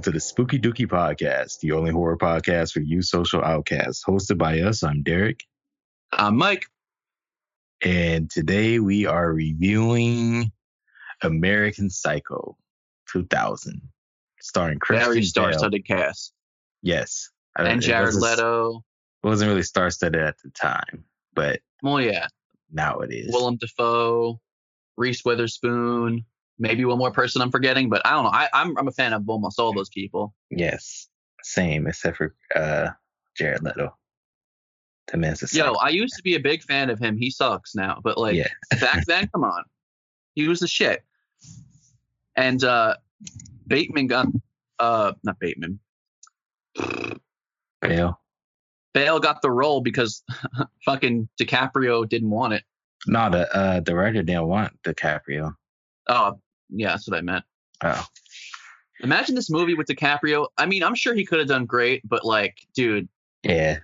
Welcome to the Spooky Dookie Podcast, the only horror podcast for you social outcasts. Hosted by us, I'm Derek. I'm Mike. And today we are reviewing American Psycho 2000, starring Christian Very star-studded cast. Yes. I- And Jared wasn't- Leto. It wasn't really star-studded at the time, but Well, yeah. now it is. Willem Dafoe, Reese Witherspoon, maybe one more person I'm forgetting, but I don't know. I, I'm I'm a fan of almost all those people. yes. Same, except for uh, Jared Leto. The man's a Yo. I used to be a big fan of him. He sucks now, but like Yeah. back then, come on, he was the shit. And uh Bateman got uh not Bateman. Bale. Bale got the role because fucking DiCaprio didn't want it. No, the uh, the writer didn't want DiCaprio. Oh, yeah, that's what I meant. Oh, Imagine this movie with DiCaprio. I mean, I'm sure he could have done great, but like, dude, yeah.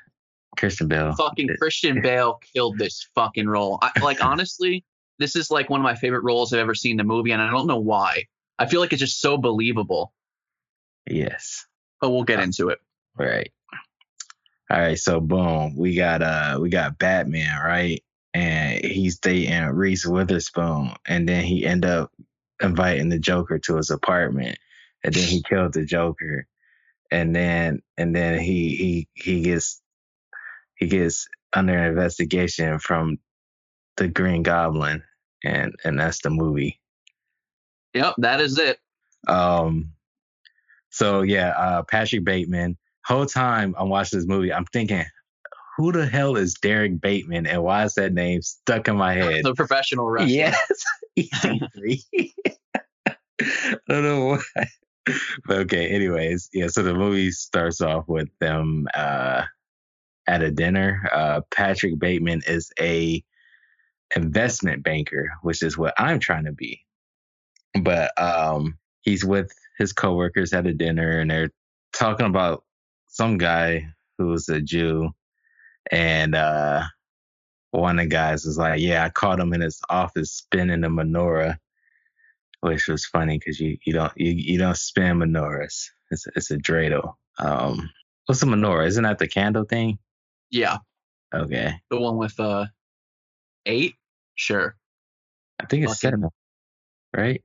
Christian Bale. fucking Christian Bale killed this fucking role. I, like, honestly, this is like one of my favorite roles I've ever seen in a movie, and I don't know why. I feel like it's just so believable. Yes. But we'll get into it. Right. All right. So boom, we got uh we got Batman, right? And he's dating Reese Witherspoon, and then he end up inviting the Joker to his apartment, and then he killed the Joker, and then and then he he he gets he gets under investigation from the Green Goblin, and and that's the movie. Yep, that is it. Um, so yeah, uh, Patrick Bateman. Whole time I'm watching this movie, I'm thinking, who the hell is Derrick Bateman, and why is that name stuck in my head? The professional wrestler. yes, EC3. I don't know why. But okay, anyways, yeah. So the movie starts off with them uh, at a dinner. Uh, Patrick Bateman is a investment banker, which is what I'm trying to be. But um, he's with his coworkers at a dinner, and they're talking about some guy who's a Jew, and uh, one of the guys was like, "Yeah, I caught him in his office spinning a menorah," which was funny because you you don't you, you don't spin menorahs. It's it's a dreidel. Um, what's a menorah? Isn't that the candle thing? Yeah, Okay, the one with uh eight. Sure. I think it's seven, right?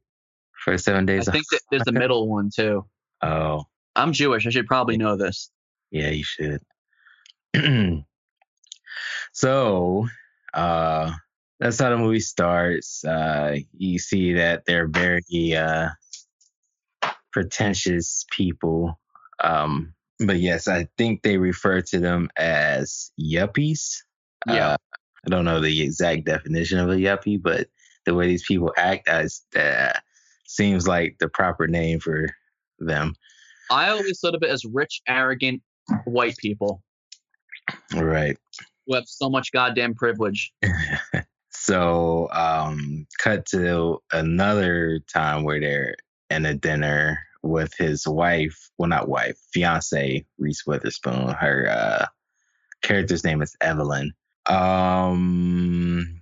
For seven days. I think that there's the middle one too. Oh, I'm Jewish. I should probably know this. Yeah, you should. so, uh, that's how the movie starts. Uh, you see that they're very uh, pretentious people. Um, but yes, I think they refer to them as yuppies. Yeah. Uh, I don't know the exact definition of a yuppie, but the way these people act as uh, seems like the proper name for them. I always thought of it as rich, arrogant white people Right. Who have so much goddamn privilege. so um cut to another time where they're in a dinner with his wife well not wife fiance reese witherspoon. Her uh character's name is evelyn. Um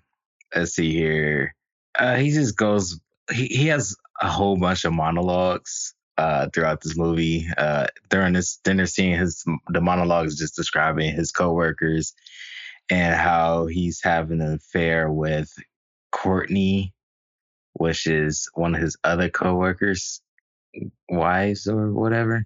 let's see here. Uh he just goes he, he has a whole bunch of monologues uh, throughout this movie, uh, during this dinner scene, his the monologues just describing his coworkers and how he's having an affair with Courtney, which is one of his other coworkers' wives or whatever.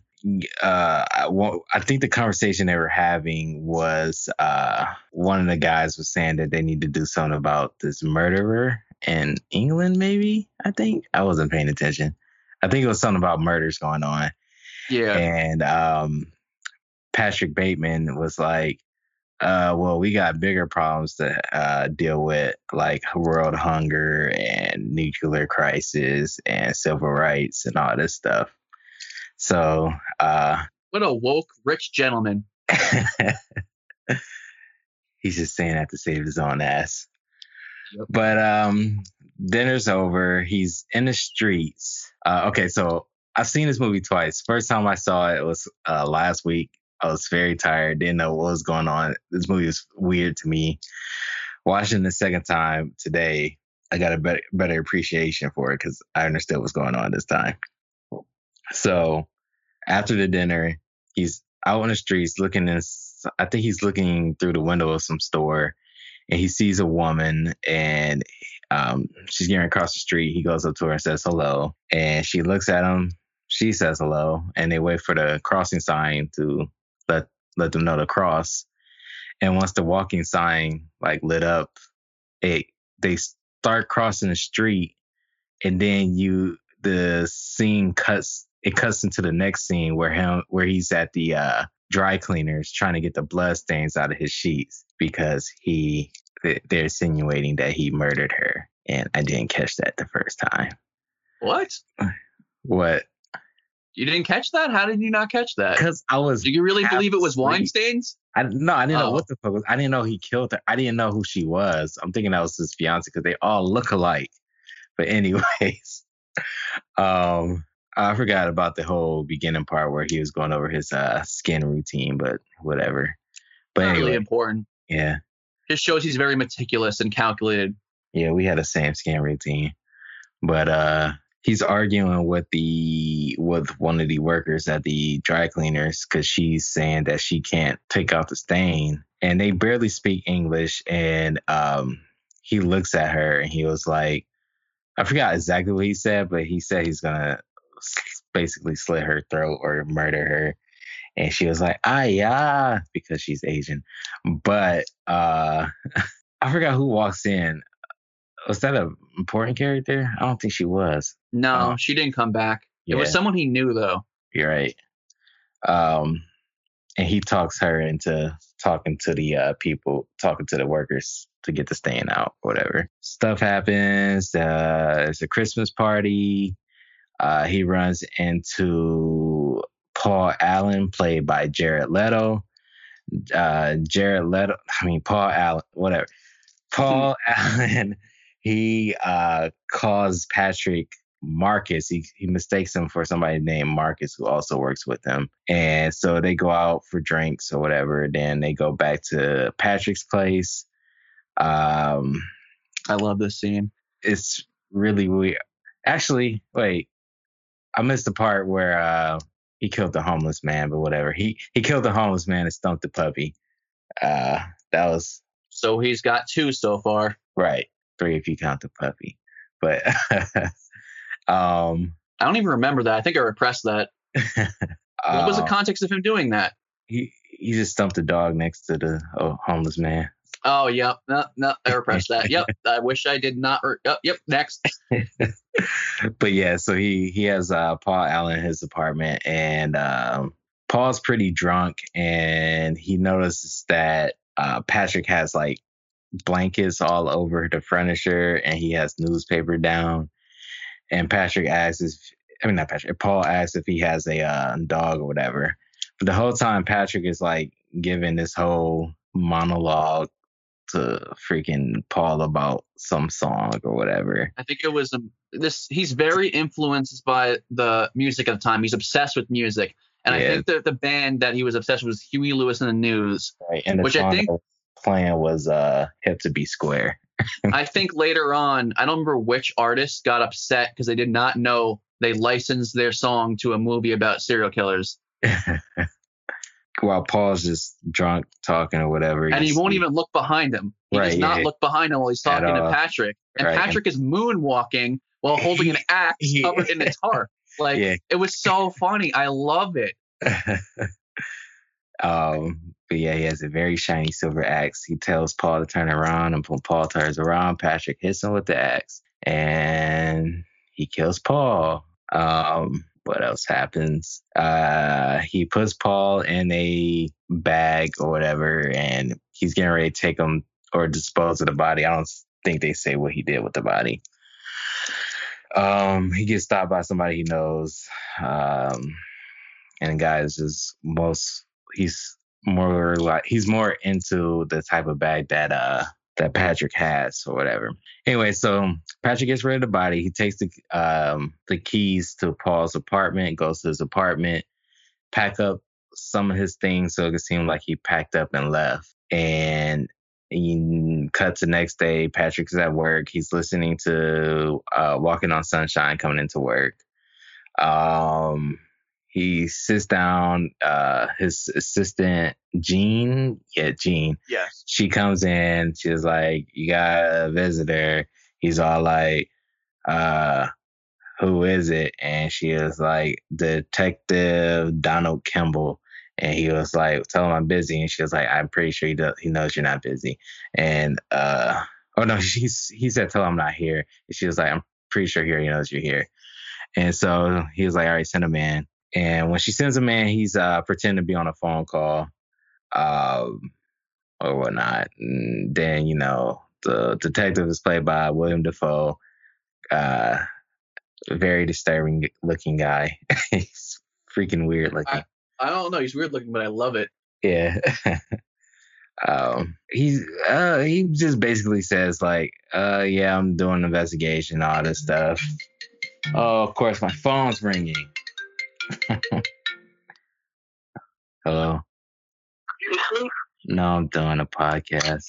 Uh, I, I think the conversation they were having was uh, one of the guys was saying that they need to do something about this murderer in England, maybe. I think I wasn't paying attention. I think it was something about murders going on Yeah. and um, Patrick Bateman was like, uh, "Well, we got bigger problems to uh, deal with, like world hunger and nuclear crisis and civil rights and all this stuff." So, uh, What a woke rich gentleman. he's just saying that to save his own ass. Yep. But um, dinner's over. He's in the streets. Uh, okay, so I've seen this movie twice. First time I saw it was uh, last week. I was very tired, didn't know what was going on. This movie was weird to me. Watching the second time today, I got a better better appreciation for it because I understood what's going on this time. So after the dinner, he's out on the streets looking in. I think he's looking through the window of some store, and he sees a woman, and um, she's getting across the street. He goes up to her and says hello, and she looks at him. She says hello, and they wait for the crossing sign to let them know to cross. And once the walking sign like lit up, it they start crossing the street, and then you the scene cuts it cuts into the next scene where him where he's at the uh, dry cleaners trying to get the blood stains out of his sheets because he they're insinuating that he murdered her and I didn't catch that the first time. What? What? You didn't catch that? How did you not catch that? Because I was. Do you really believe it was wine stains? I no, I didn't oh. know what the fuck was. I didn't know he killed her. I didn't know who she was. I'm thinking that was his fiance because they all look alike. But anyways, um, I forgot about the whole beginning part where he was going over his uh, skin routine, but whatever. But anyway, really important. Yeah. Just shows he's very meticulous and calculated. Yeah, we had the same skin routine. But uh he's arguing with the with one of the workers at the dry cleaners because she's saying that she can't take out the stain. And they barely speak English and um he looks at her and he was like I forgot exactly what he said, but he said he's gonna basically slit her throat or murder her. And she was like, ah, yeah, because she's Asian. But uh, I forgot who walks in. Was that an important character? I don't think she was. No, um, she didn't come back. Yeah. It was someone he knew, though. You're right. Um, and he talks her into talking to the uh, people, talking to the workers to get the stain out, whatever. Stuff happens. Uh, it's a Christmas party. Uh, he runs into Paul Allen, played by Jared Leto. Uh, Jared Leto, I mean Paul Allen, whatever. Paul Allen, he uh, calls Patrick Marcus. He he mistakes him for somebody named Marcus who also works with him. And so they go out for drinks or whatever. Then they go back to Patrick's place. Um, I love this scene. It's really weird. Actually, wait, I missed the part where uh, he killed the homeless man, but whatever. He he killed the homeless man and stumped the puppy. Uh, that was so he's got two so far. Right, three if you count the puppy. But um, I don't even remember that. I think I repressed that. what was the uh, context of him doing that? He he just stumped a dog next to the oh, homeless man. Oh, yep. No, no, I repressed that. Yep. I wish I did not. Re- oh, yep. Next. but yeah, so he he has uh, Paul Allen in his apartment, and um, Paul's pretty drunk, and he notices that uh, Patrick has like blankets all over the furniture, and he has newspaper down. And Patrick asks if I mean not Patrick. Paul asks if he has a uh, dog or whatever. But the whole time, Patrick is like giving this whole monologue to freaking Paul about some song or whatever. I think it was a, um, this. He's very influenced by the music at the time. He's obsessed with music, and yeah. I think that the band that he was obsessed with was Huey Lewis and the News, right? And the which I think plan was uh hip to be square. I think later on, I don't remember which artist got upset because they did not know they licensed their song to a movie about serial killers. while Paul's just drunk talking or whatever. And he won't even look behind him. He right, does not yeah. look behind him while he's talking to Patrick. And right. Patrick is moonwalking while holding an axe covered in a tarp. Like yeah. it was so funny. I love it. um, but yeah, he has a very shiny silver axe. He tells Paul to turn around, and when Paul turns around, Patrick hits him with the axe, and he kills Paul. Um, what else happens? Uh, he puts Paul in a bag or whatever, and he's getting ready to take him or dispose of the body. I don't think they say what he did with the body. Um, he gets stopped by somebody he knows. Um, and the guy is just most he's more like he's more into the type of bag that uh that Patrick has or whatever. Anyway, so Patrick gets rid of the body. He takes the um, the keys to Paul's apartment, goes to his apartment, pack up some of his things so it seemed like he packed up and left. And he cuts the next day. Patrick's at work. He's listening to uh, Walking on Sunshine coming into work. Um, he sits down. Uh, his assistant Jean, yeah, Jean. Yes. She comes in. She's like, "You got a visitor." He's all like, "Uh, who is it?" And she is like, "Detective Donald Kimball." And he was like, "Tell him I'm busy." And she was like, "I'm pretty sure he does. He knows you're not busy." And uh, oh no, she's he said, "Tell him I'm not here." And she was like, "I'm pretty sure here. he knows you're here." And so he was like, "All right, send him in." And when she sends a man, he's uh, pretending to be on a phone call um, or whatnot. And then, you know, the detective is played by William Dafoe. Uh, very disturbing looking guy. he's freaking weird looking. I, I, don't know. He's weird looking, but I love it. Yeah. um, he's uh, he just basically says like, uh, yeah, I'm doing an investigation, all this stuff. Oh, of course, my phone's ringing. Hello. No, I'm doing a podcast.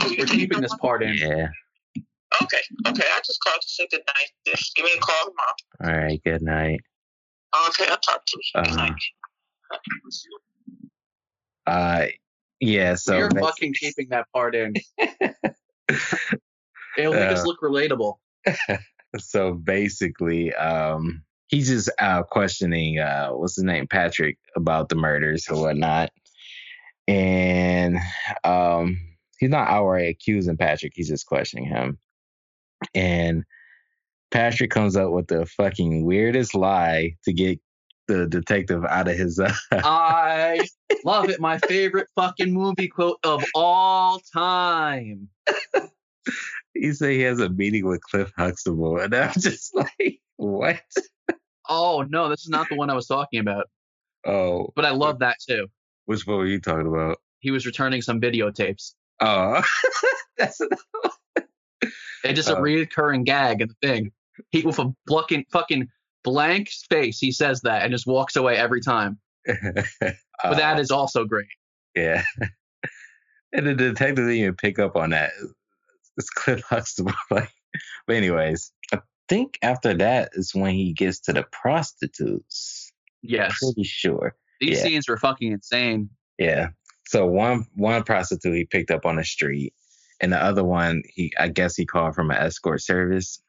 We're keeping this part in. Yeah. Okay. Okay. I just called to say good night. Just give me a call tomorrow. All right. Good night. Okay. I'll talk to you. Good uh-huh. night. Uh, yeah. So you're fucking keeping that part in. It'll make uh, us look relatable. so basically, um, he's just uh, questioning uh, what's his name, Patrick, about the murders or whatnot, and um, he's not outright accusing Patrick. He's just questioning him, and Patrick comes up with the fucking weirdest lie to get the detective out of his. Uh, I love it. My favorite fucking movie quote of all time. he said he has a meeting with Cliff Huxtable, and I'm just like, what? Oh no, this is not the one I was talking about. Oh, but I love that too. Which one were you talking about? He was returning some videotapes. Oh, that's It's just a oh. recurring gag in the thing. He with a fucking fucking blank face, he says that and just walks away every time. but uh, that is also great. Yeah. And the detective didn't even pick up on that. It's Cliff Huxtable. But anyways, think after that is when he gets to the prostitutes. Yes. Pretty sure. These yeah. scenes were fucking insane. Yeah. So one one prostitute he picked up on the street, and the other one he I guess he called from an escort service.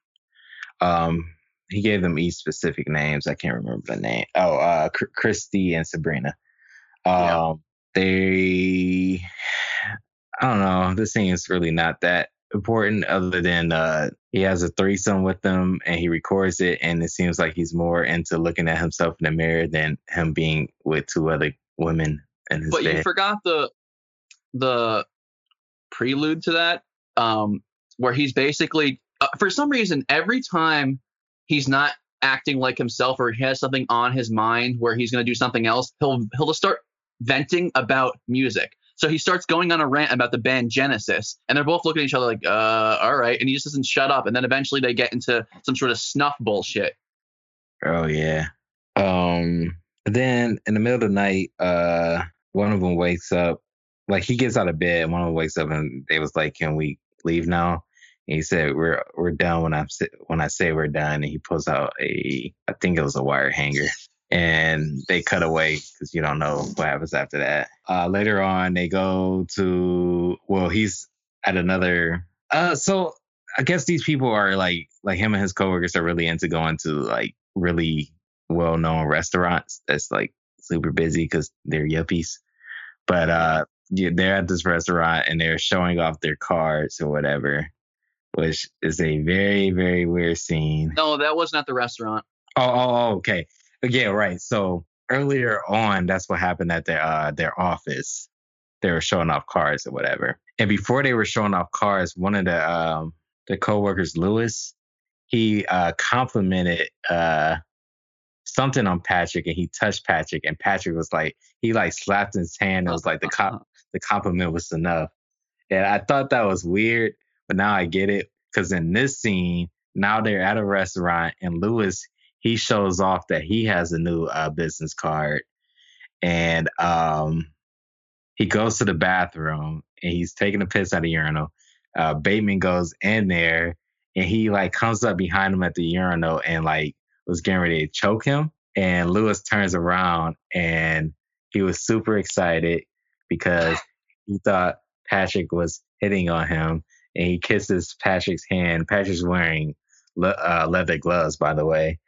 Um, he gave them each specific names. I can't remember the name. Oh, uh, Christy and Sabrina. Um, yeah. they, I don't know. This scene is really not that important other than uh, he has a threesome with them and he records it and it seems like he's more into looking at himself in the mirror than him being with two other women in his but bed. you forgot the the prelude to that um where he's basically uh, for some reason every time he's not acting like himself or he has something on his mind where he's going to do something else he'll he'll just start venting about music so he starts going on a rant about the band Genesis, and they're both looking at each other like, uh, all right. And he just doesn't shut up. And then eventually they get into some sort of snuff bullshit. Oh yeah. Um. Then in the middle of the night, uh, one of them wakes up. Like he gets out of bed, one of them wakes up, and they was like, "Can we leave now?" And he said, "We're we're done when I when I say we're done." And he pulls out a, I think it was a wire hanger, and they cut away because you don't know what happens after that. Uh, later on, they go to well, he's at another. Uh, so I guess these people are like like him and his coworkers are really into going to like really well known restaurants that's like super busy because they're yuppies. But uh, yeah, they're at this restaurant and they're showing off their cards or whatever, which is a very very weird scene. No, that was not the restaurant. Oh, oh, oh okay. Yeah, right. So earlier on, that's what happened at their uh, their office. They were showing off cars or whatever. And before they were showing off cars, one of the um, the coworkers, Lewis, he uh, complimented uh, something on Patrick, and he touched Patrick, and Patrick was like, he like slapped his hand. It was like the cop, the compliment was enough. And I thought that was weird, but now I get it because in this scene, now they're at a restaurant, and Lewis he shows off that he has a new uh, business card and um, he goes to the bathroom and he's taking a piss at a urinal. Uh, Bateman goes in there and he like comes up behind him at the urinal and like was getting ready to choke him. And Lewis turns around and he was super excited because he thought Patrick was hitting on him. And he kisses Patrick's hand. Patrick's wearing le- uh, leather gloves, by the way.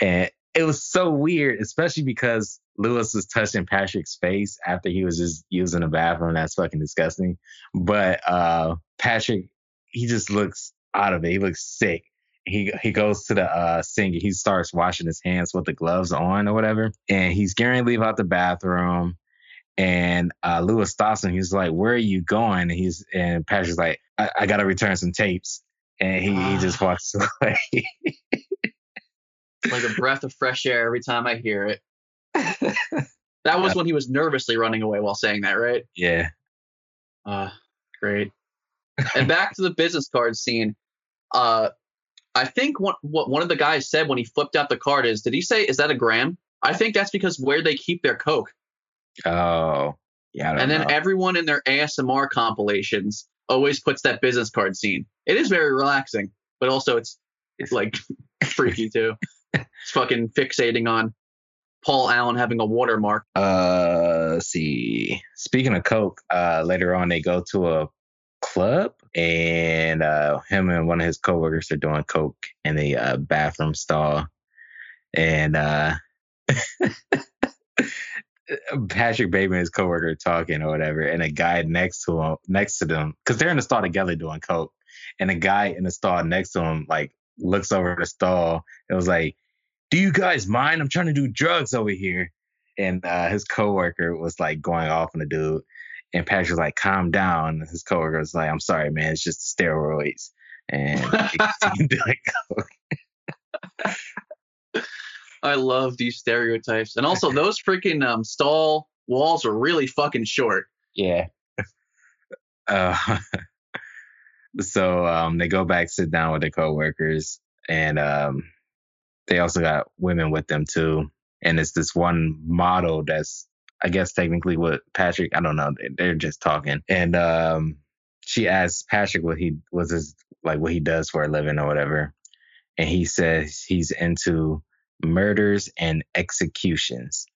And it was so weird, especially because Lewis was touching Patrick's face after he was just using the bathroom. That's fucking disgusting. But uh, Patrick, he just looks out of it. He looks sick. He he goes to the uh, sink. He starts washing his hands with the gloves on or whatever. And he's getting to leave out the bathroom. And uh, Lewis stops him. He's like, "Where are you going?" And he's and Patrick's like, "I, I got to return some tapes." And he, he just walks away. Like a breath of fresh air every time I hear it. That was when he was nervously running away while saying that, right? yeah. Uh, great. and back to the business card scene. Uh, I think what, what one of the guys said when he flipped out the card is, did he say, is that a gram? I think that's because where they keep their Coke. Oh. Yeah. And then know. everyone in their ASMR compilations always puts that business card scene. It is very relaxing, but also it's it's like freaky too. Fucking fixating on Paul Allen having a watermark. Uh, see. Speaking of Coke, uh, later on they go to a club and uh, him and one of his coworkers are doing Coke in the uh, bathroom stall, and uh, Patrick Bateman and his coworker talking or whatever, and a guy next to him, next to them, because they're in the stall together doing Coke, and a guy in the stall next to him like looks over the stall and was like, "Do you guys mind? I'm trying to do drugs over here." and uh, his coworker was like going off on the dude, and Patrick was like, "Calm down." And his coworker was like, "I'm sorry, man. It's just the steroids." And he continued. I love these stereotypes. And also those freaking um, stall walls are really fucking short. yeah. Uh, so um, they go back, sit down with their coworkers, and um, they also got women with them too. And it's this one model that's, I guess, technically what Patrick. I don't know. they- They're just talking, and um, she asks Patrick what he was his like what he does for a living or whatever, and he says he's into murders and executions,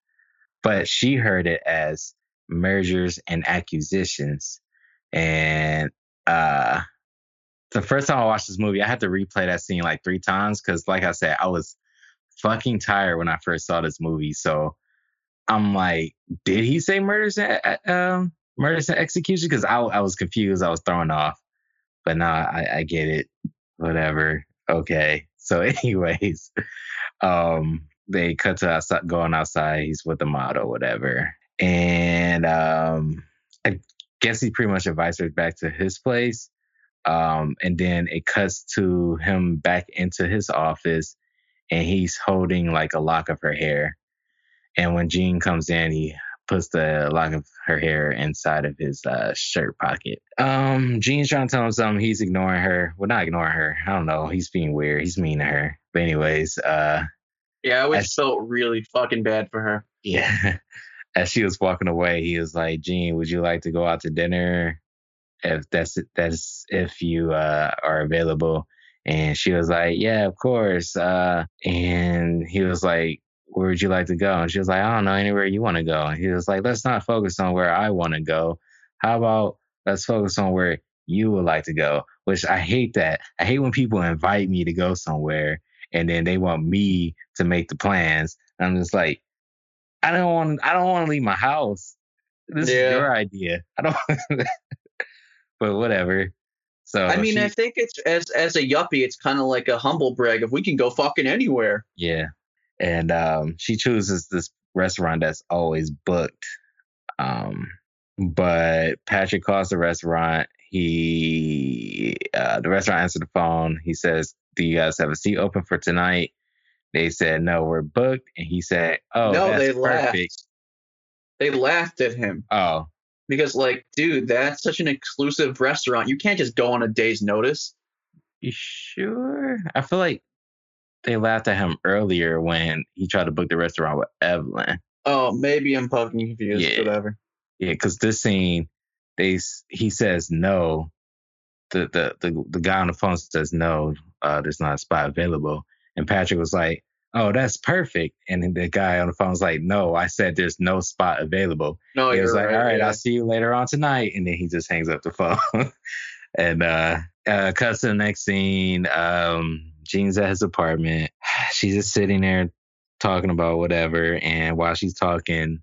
but she heard it as mergers and acquisitions, and uh the first time I watched this movie, I had to replay that scene like three times because, like I said, I was fucking tired when I first saw this movie. So I'm like, did he say murders and uh, um, murders and execution? Because I, I was confused. I was thrown off. But now I, I get it. Whatever. Okay. So, anyways, um, they cut to outside, going outside. He's with the model, whatever. And um, I guess he pretty much invites her back to his place. Um, and then it cuts to him back into his office and he's holding like a lock of her hair. And when Jean comes in, he puts the lock of her hair inside of his uh, shirt pocket. Um, Jean's trying to tell him something. He's ignoring her. Well, not ignoring her. I don't know. He's being weird. He's mean to her. But anyways, uh, Yeah, I always felt really fucking bad for her. yeah. As she was walking away, he was like, "Jean, would you like to go out to dinner? If that's that's if you uh, are available." And she was like, "Yeah, of course." Uh, and he was like, "Where would you like to go?" And she was like, "I don't know, anywhere you want to go." And he was like, "Let's not focus on where I want to go. How about let's focus on where you would like to go?" Which I hate that. I hate when people invite me to go somewhere and then they want me to make the plans. And I'm just like, I don't want I don't want to leave my house. This Yeah. is your idea. I don't but whatever. So I mean, she- I think it's as as a yuppie, it's kind of like a humble brag if we can go fucking anywhere. yeah. And um she chooses this restaurant that's always booked. Um but Patrick calls the restaurant. He uh the restaurant answered the phone. He says, Do you guys have a seat open for tonight? They said no, we're booked. And he said, Oh, no, that's they perfect. laughed. They laughed at him Oh, because, like, dude, that's such an exclusive restaurant. You can't just go on a day's notice. You sure? I feel like they laughed at him earlier when he tried to book the restaurant with Evelyn. Oh, maybe I'm fucking confused. Yeah. Whatever. Yeah, because this scene, they he says no. The, the the the guy on the phone says no. Uh, there's not a spot available. And Patrick was like, oh, that's perfect. And then the guy on the phone was like, no, I said there's no spot available. No, he was like, right. all right, yeah. I'll see you later on tonight. And then he just hangs up the phone. and uh, uh, cuts to the next scene. Um, Jean's at his apartment. She's just sitting there talking about whatever. And while she's talking,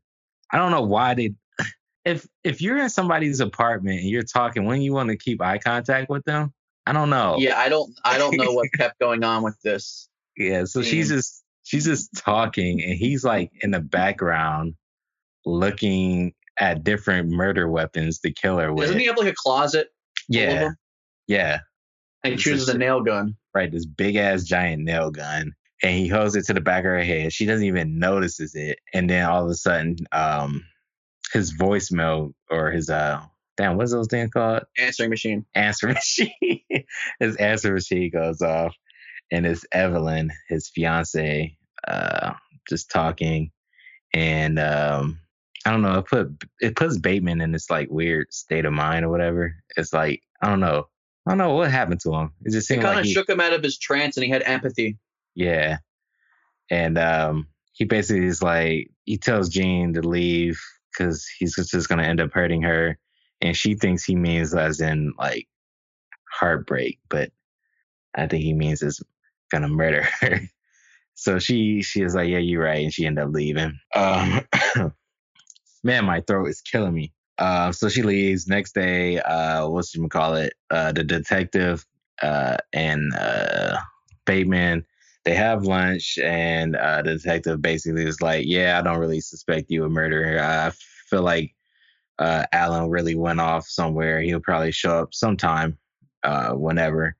I don't know why they. If if you're in somebody's apartment and you're talking, when you want to keep eye contact with them, I don't know. Yeah, I don't I don't know what kept going on with this. Yeah, so she's just she's just talking and he's like in the background looking at different murder weapons to kill her with. Doesn't he have like a closet? yeah. Yeah. And he chooses a nail gun. Right, this big ass giant nail gun. And he holds it to the back of her head. She doesn't even notices it. And then all of a sudden, um his voicemail or his uh damn, what's those things called? Answering machine. Answering machine. his answer machine goes off, and it's Evelyn, his fiance, uh, just talking, and um, I don't know. It put it puts Bateman in this like weird state of mind or whatever. It's like I don't know. I don't know what happened to him. It just It kind like of he, shook him out of his trance and he had empathy. yeah, and um, he basically is like he tells Jean to leave because he's just gonna end up hurting her, and she thinks he means as in like heartbreak, but I think he means is gonna murder her. So she she is like, yeah, you're right, and she ended up leaving. Um, man, my throat is killing me. Uh, so she leaves. Next day, uh, what's you call it? Uh, the detective uh, and uh, Bateman they have lunch, and uh, the detective basically is like, yeah, I don't really suspect you of murder. I feel like uh, Allen really went off somewhere. He'll probably show up sometime, uh, whenever.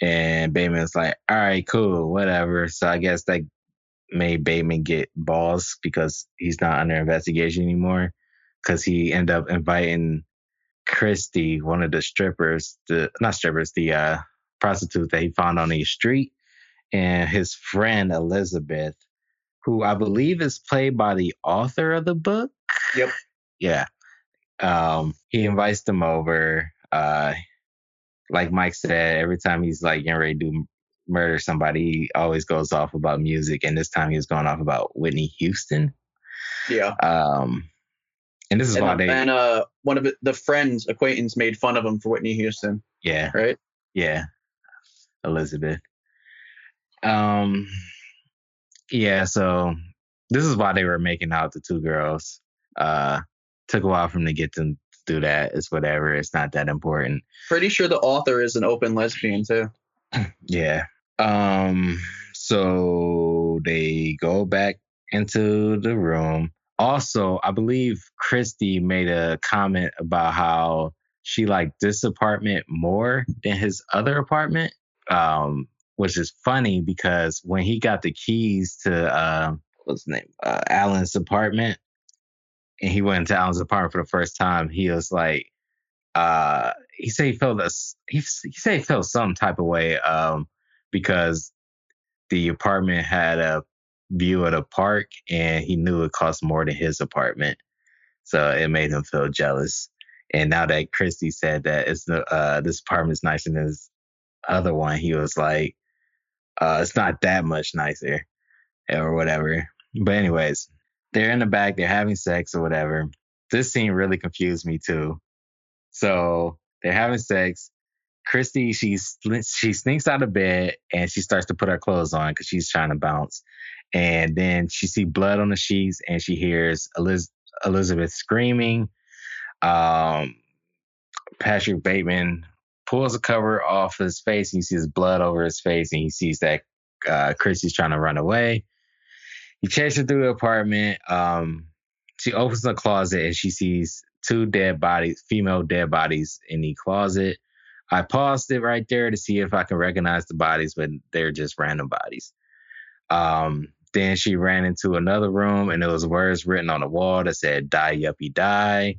And Bateman's like, all right, cool, whatever. So I guess that made Bateman get balls because he's not under investigation anymore. Because he ended up inviting Christy, one of the strippers, the not strippers, the uh, prostitute that he found on the street, and his friend Elizabeth, who I believe is played by the author of the book. Yep. Yeah. Um, he invites them over. Uh, like Mike said, every time he's like getting ready to do murder somebody, he always goes off about music, and this time he was going off about Whitney Houston. Yeah. Um, and this is And, why they, and uh, one of the friends, acquaintance, made fun of him for Whitney Houston, yeah, right? yeah, Elizabeth. Um, yeah, so this is why they were making out the two girls. Uh, took a while for them to get them do that. It's whatever. It's not that important. Pretty sure the author is an open lesbian too. Yeah. Um so they go back into the room. Also, I believe Christy made a comment about how she liked this apartment more than his other apartment. Um, which is funny because when he got the keys to uh what's his name? Uh, Allen's apartment and he went into Allen's apartment for the first time, he was like uh he said he felt us he, he said he felt some type of way um because the apartment had a view of the park and he knew it cost more than his apartment. So it made him feel jealous. And now that christy said that it's the uh this nicer than his other one he was like uh it's not that much nicer or whatever. But anyways they're in the back they're having sex or whatever this scene really confused me too so they're having sex. Christy, she she sneaks out of bed and she starts to put her clothes on because she's trying to bounce. And then she see blood on the sheets and she hears Eliz- Elizabeth screaming. Um, Patrick Bateman pulls the cover off his face and he sees blood over his face and he sees that uh, Christy's trying to run away. He chases her through the apartment. Um, she opens the closet and she sees two dead bodies, female dead bodies in the closet. I paused it right there to see if I can recognize the bodies, but they're just random bodies. Um, then she ran into another room and there was words written on the wall that said die yuppie die.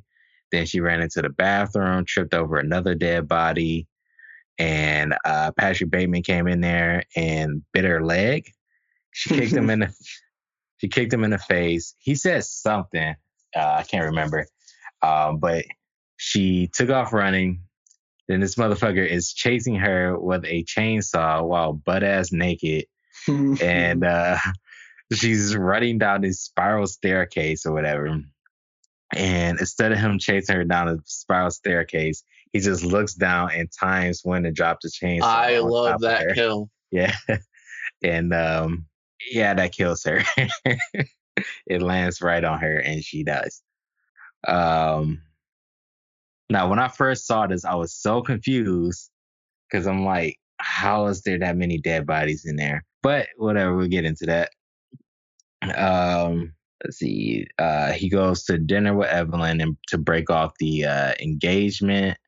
Then she ran into the bathroom, tripped over another dead body, and uh, Patrick Bateman came in there and bit her leg. She kicked him in the she kicked him in the face. He said something. Uh, I can't remember. Um, but she took off running. Then this motherfucker is chasing her with a chainsaw while butt ass naked. And uh, she's running down this spiral staircase or whatever. And instead of him chasing her down the spiral staircase, he just looks down and times when to drop the chainsaw. I love that kill. Yeah. And um yeah, that kills her. it lands right on her and she dies. Um now when I first saw this, I was so confused because I'm like, how is there that many dead bodies in there? But whatever, we'll get into that. Um let's see. Uh he goes to dinner with Evelyn and to break off the uh engagement.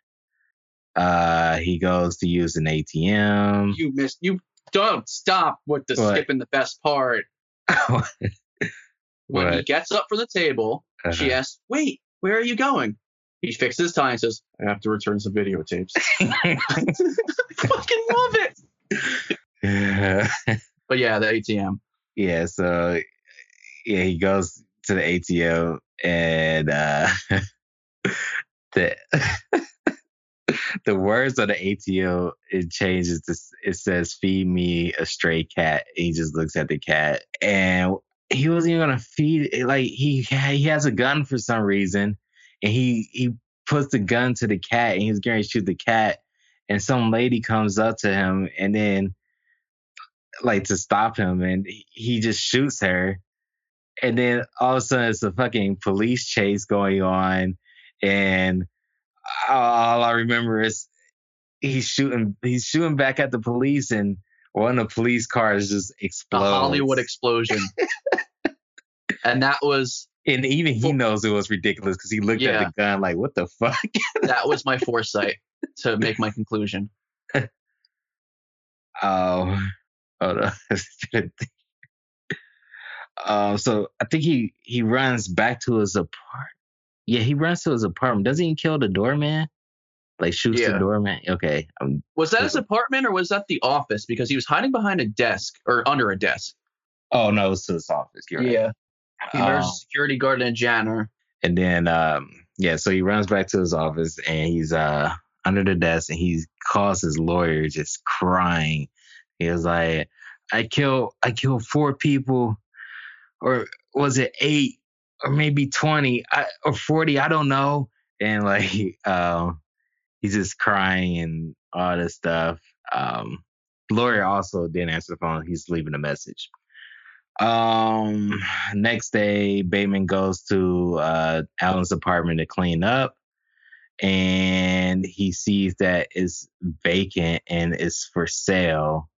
Uh he goes to use an ATM. You missed. You don't stop with the What? skipping the best part. When he gets up from the table, she Uh-huh. asks, "Wait, where are you going?" He fixes his tie and says, "I have to return some videotapes." I fucking love it. yeah. But yeah, the ATM. yeah, so yeah, he goes to the ATM and uh the the words on the ATO it changes it says feed me a stray cat. And he just looks at the cat and he wasn't even gonna feed it. Like he he has a gun for some reason and he he puts the gun to the cat and he's going to shoot the cat and some lady comes up to him and then like to stop him and he just shoots her and then all of a sudden it's a fucking police chase going on and all I remember is he's shooting he's shooting back at the police and one of the police cars just explodes. The. Hollywood explosion. and that was and even he knows it was ridiculous because he looked Yeah. at the gun like, "What the fuck?" that was my foresight to make my conclusion. Oh, hold on. um, so I think he he runs back to his apartment. Yeah, he runs to his apartment. Doesn't he kill the doorman? Like shoots Yeah. the doorman. Okay. Um, Was that his apartment or was that the office? Because he was hiding behind a desk or under a desk. oh no, it's to his office. You're right. He murders Um, a security guard and janitor. and then um, yeah, so he runs back to his office and he's uh under the desk and he calls his lawyer just crying. He was like, I killed I killed four people, or was it eight, or maybe twenty, I, or forty? I don't know. And like, um, he's just crying and all this stuff. Um, lawyer also didn't answer the phone. He's leaving a message. Um, next day, Bateman goes to uh, Allen's apartment to clean up, and he sees that it's vacant and it's for sale.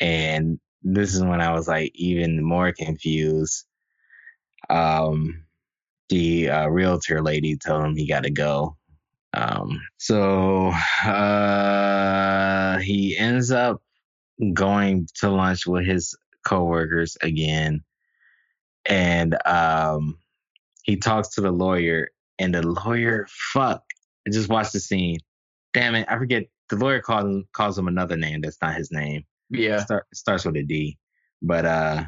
And this is when I was like even more confused. Um, the uh, realtor lady told him he got to go. Um, so uh, he ends up going to lunch with his coworkers again, and um, he talks to the lawyer, and the lawyer, fuck, I just watched the scene. Damn it, I forget. The lawyer calls him, calls him another name that's not his name. Yeah. Start, starts with a D, but uh,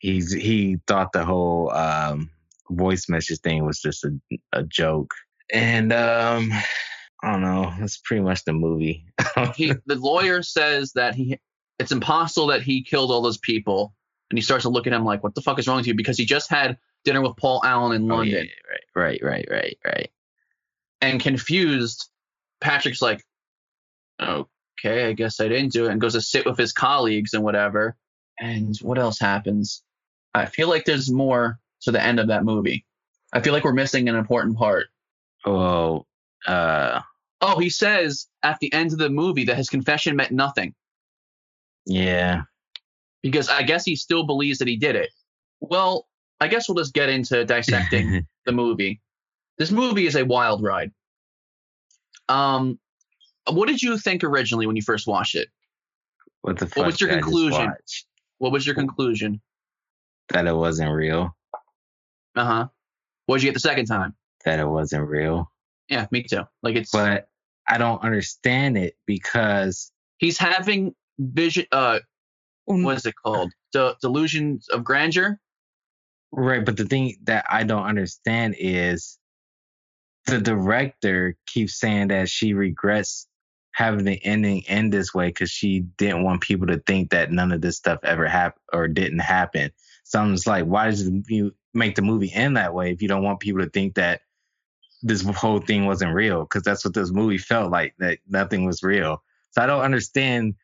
he's he thought the whole um voice message thing was just a, a joke, and um, I don't know. That's pretty much the movie. He, the lawyer says that he it's impossible that he killed all those people. And he starts to look at him like, what the fuck is wrong with you? Because he just had dinner with Paul Allen in Oh, London. yeah, right, right, right, right, right. And confused, Patrick's like, okay, I guess I didn't do it. And goes to sit with his colleagues and whatever. And what else happens? I feel like there's more to the end of that movie. I feel like we're missing an important part. Well, uh, Oh, he says at the end of the movie that his confession meant nothing yeah, because I guess he still believes that he did it. Well, I guess we'll just get into dissecting the movie. This movie is a wild ride. Um, what did you think originally when you first watched it? what the fuck? was your I conclusion? What was your conclusion? That it wasn't real. Uh huh. What did you get the second time? That it wasn't real. Yeah, me too. Like it's But I don't understand it because he's having vision. Uh, what is it called? De- delusions of grandeur. Right, but the thing that I don't understand is the director keeps saying that she regrets having the ending end this way because she didn't want people to think that none of this stuff ever happened or didn't happen. So I'm just like, why did you make the movie end that way if you don't want people to think that this whole thing wasn't real? Because that's what this movie felt like that nothing was real. So I don't understand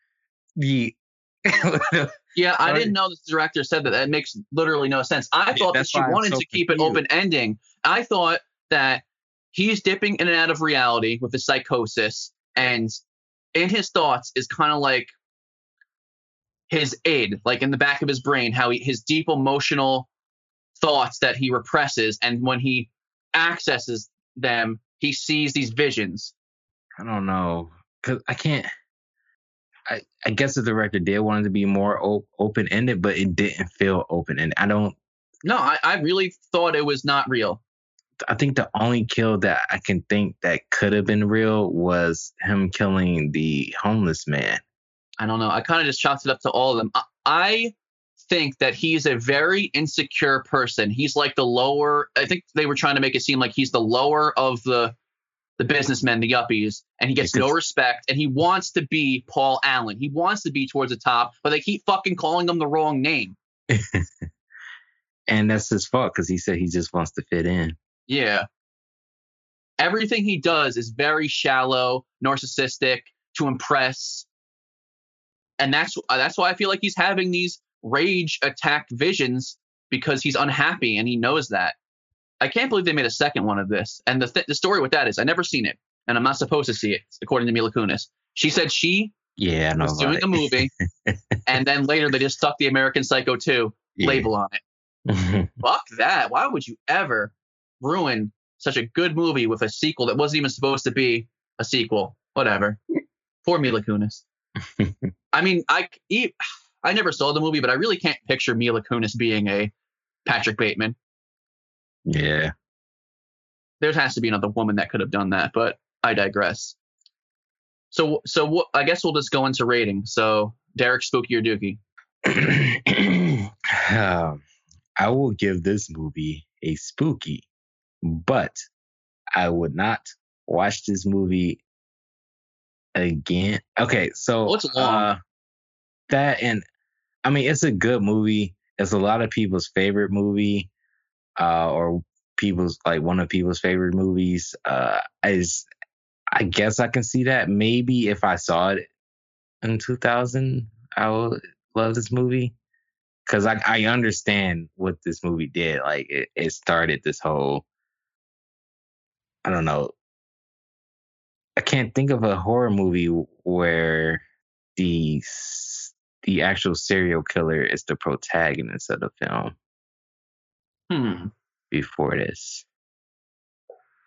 the. Yeah, I didn't know the director said that. That makes literally no sense. I Yeah, thought that she wanted so to keep it confused. open ending. I thought that he's dipping in and out of reality with the psychosis, and in his thoughts is kind of like his id, like in the back of his brain, how he, his deep emotional thoughts that he represses, and when he accesses them, he sees these visions. I don't know because I can't. I I guess the director did want it to be more o- open ended, but it didn't feel open ended. I don't. No, I, I really thought it was not real. I think the only kill that I can think that could have been real was him killing the homeless man. I don't know. I kind of just chalked it up to all of them. I, I think that he's a very insecure person. He's like the lower. I think they were trying to make it seem like he's the lower of the the businessmen, the yuppies, and he gets no respect. And he wants to be Paul Allen. He wants to be towards the top, but they keep fucking calling him the wrong name. And that's his fault because he said he just wants to fit in. Yeah. Everything he does is very shallow, narcissistic, to impress. And that's uh, that's why I feel like he's having these rage attack visions because he's unhappy and he knows that. I can't believe they made a second one of this. And the th- the story with that is I never seen it and I'm not supposed to see it according to Mila Kunis. She said she Yeah, I was doing a movie and then later they just stuck the American Psycho 2 Yeah. label on it. Fuck that. Why would you ever ruin such a good movie with a sequel that wasn't even supposed to be a sequel? Whatever. Poor Mila Kunis. I mean, I I never saw the movie, but I really can't picture Mila Kunis being a Patrick Bateman. yeah. There has to be another woman that could have done that, but I digress. So, so? I guess we'll just go into rating. So, Derek, Spooky or Dookie? um, I will give this movie a spooky, but I would not watch this movie again. Okay, so it's uh, that and I mean it's a good movie. It's a lot of people's favorite movie, uh, or people's like one of people's favorite movies. Uh, I just, I guess I can see that. Maybe if I saw it in 2000, I would love this movie because I I understand what this movie did. Like it, it started this whole. I don't know. I can't think of a horror movie where the the actual serial killer is the protagonist of the film Hmm. before this.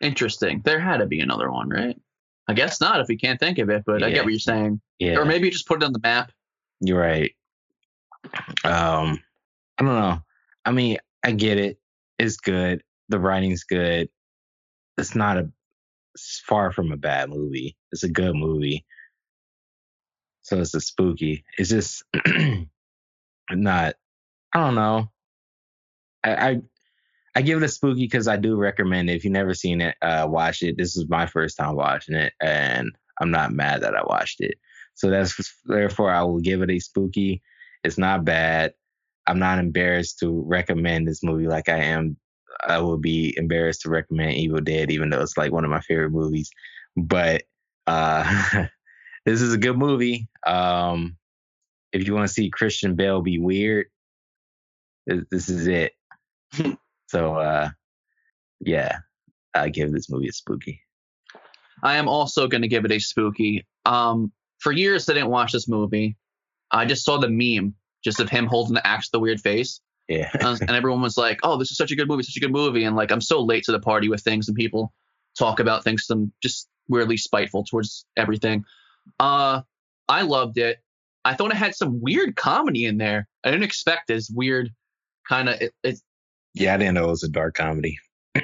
Interesting. There had to be another one, right? I guess not if we can't think of it, but I get what you're saying. Yeah, Or maybe you just put it on the map. you're right. Um, I don't know. I mean, I get it. It's good. The writing's good. It's not a. It's far from a bad movie. It's a good movie. So it's a spooky. It's just not. I don't know. I I, I give it a spooky because I do recommend it. If you've never seen it, uh, watch it. This is my first time watching it, and I'm not mad that I watched it. So that's therefore I will give it a spooky. It's not bad. I'm not embarrassed to recommend this movie like I am. I would be embarrassed to recommend Evil Dead, even though it's like one of my favorite movies. But uh, this is a good movie. Um, if you want to see Christian Bale be weird, this, this is it. so uh, yeah, I give this movie a spooky. I am also going to give it a spooky. Um, for years, I didn't watch this movie. I just saw the meme just of him holding the axe, the weird face, Yeah. and, and everyone was like, "Oh, this is such a good movie, such a good movie." And like, I'm so late to the party with things, and people talk about things. I'm just weirdly spiteful towards everything. Uh, I loved it. I thought it had some weird comedy in there. I didn't expect this weird kind of. It, it, yeah, I didn't know it was a dark comedy.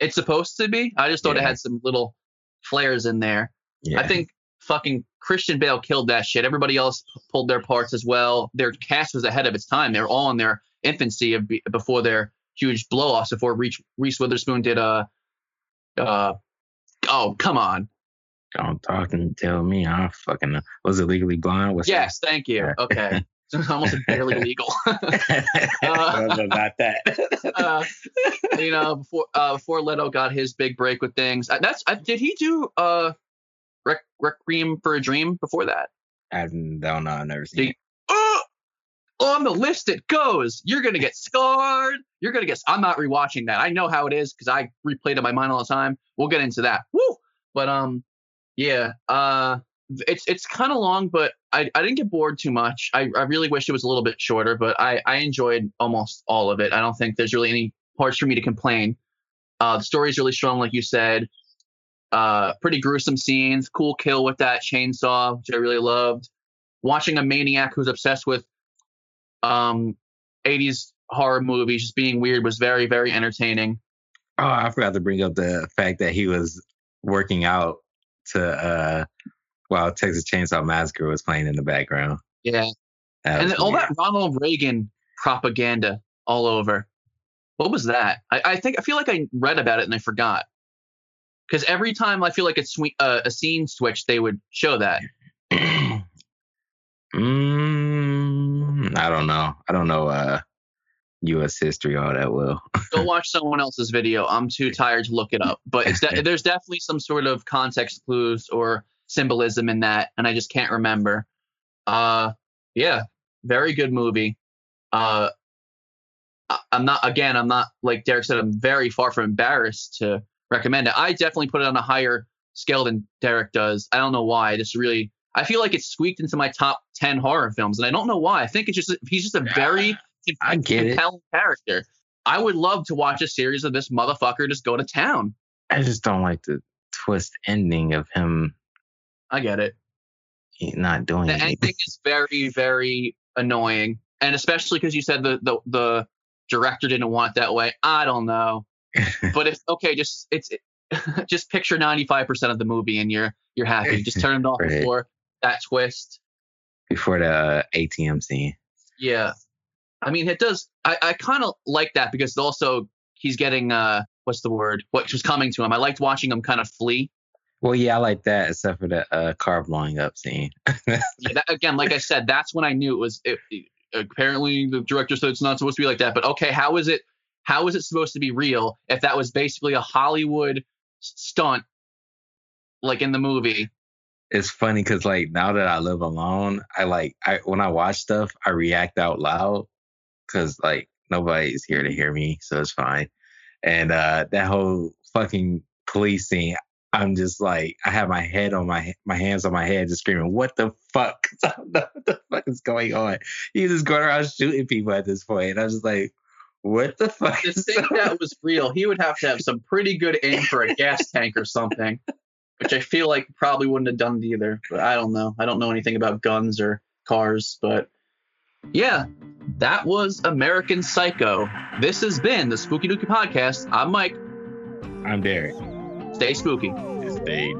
it's supposed to be. I just thought it had some little flares in there. Yeah. I think fucking Christian Bale killed that shit. Everybody else pulled their parts as well. Their cast was ahead of its time. They were all in their infancy of be- before their huge blow offs. Before Reese, Reese Witherspoon did uh uh oh come on Don't talk and tell me. I fucking know. Was it legally? What's yes, thank you. Okay. It's almost barely legal. uh, not that. uh, you know, before uh, before Leto got his big break with things, uh, that's uh, did he do uh, Rec- Requiem for a Dream before that? I don't know. I've never seen. Oh, on the list it goes. You're gonna get scarred. You're gonna get. I'm not rewatching that. I know how it is because I replay it in my mind all the time. We'll get into that. Woo! But um, yeah. Uh, it's it's kind of long, but I, I didn't get bored too much. I, I really wish it was a little bit shorter, but I, I enjoyed almost all of it. I don't think there's really any parts for me to complain. Uh, the story is really strong, like you said. Uh, pretty gruesome scenes, cool kill with that chainsaw, which I really loved. Watching a maniac who's obsessed with um 80s horror movies, just being weird, was very very entertaining. Oh, I forgot to bring up the fact that he was working out to uh while Texas Chainsaw Massacre was playing in the background. Yeah. That and all that Ronald Reagan propaganda all over. What was that? I, I, think I feel like I read about it and I forgot. Because every time I feel like a, swe- uh, a scene switch, they would show that. I don't know. I don't know uh, U.S. history all that well. Go watch someone else's video. I'm too tired to look it up. But de- there's definitely some sort of context clues or symbolism in that, and I just can't remember. Uh, yeah, very good movie. Uh, I'm not again. I'm not like Derek said. I'm very far from embarrassed to recommend it. I definitely put it on a higher scale than Derek does. I don't know why. This really. I feel like it's squeaked into my top ten horror films, and I don't know why. I think it's just he's just a very I get compelling it. character. I would love to watch a series of this motherfucker just go to town. I just don't like the twist ending of him I get it. He's not doing the anything. ending is very, very annoying, and especially because you said the, the the director didn't want it that way. I don't know, but if okay, just it's just picture ninety five percent of the movie and you're you're happy. Just turn it off right. before that twist. Before the uh, ATM scene. Yeah, I mean it does. I I kind of like that because also he's getting uh what's the word? What was coming to him. I liked watching him kind of flee well, yeah, I like that, except for the uh, car blowing up scene. yeah, that, again, like I said, that's when I knew it was. It, it, apparently, the director said it's not supposed to be like that. But okay, how is it? How is it supposed to be real if that was basically a Hollywood stunt, like in the movie? It's funny because like now that I live alone, I like I when I watch stuff, I react out loud because like nobody's here to hear me, so it's fine. And uh that whole fucking police scene, I'm just like I have my head on my my hands on my head, just screaming, "What the fuck? I don't know what the fuck is going on." He's just going around shooting people at this point, and I was just like, "What the fuck?" To think that was real, he would have to have some pretty good aim for a gas tank or something, which I feel like probably wouldn't have done it either. But I don't know. I don't know anything about guns or cars, but yeah, that was American Psycho. This has been the Spooky Dookie Podcast. I'm Mike. I'm Derek. Stay spooky. Stay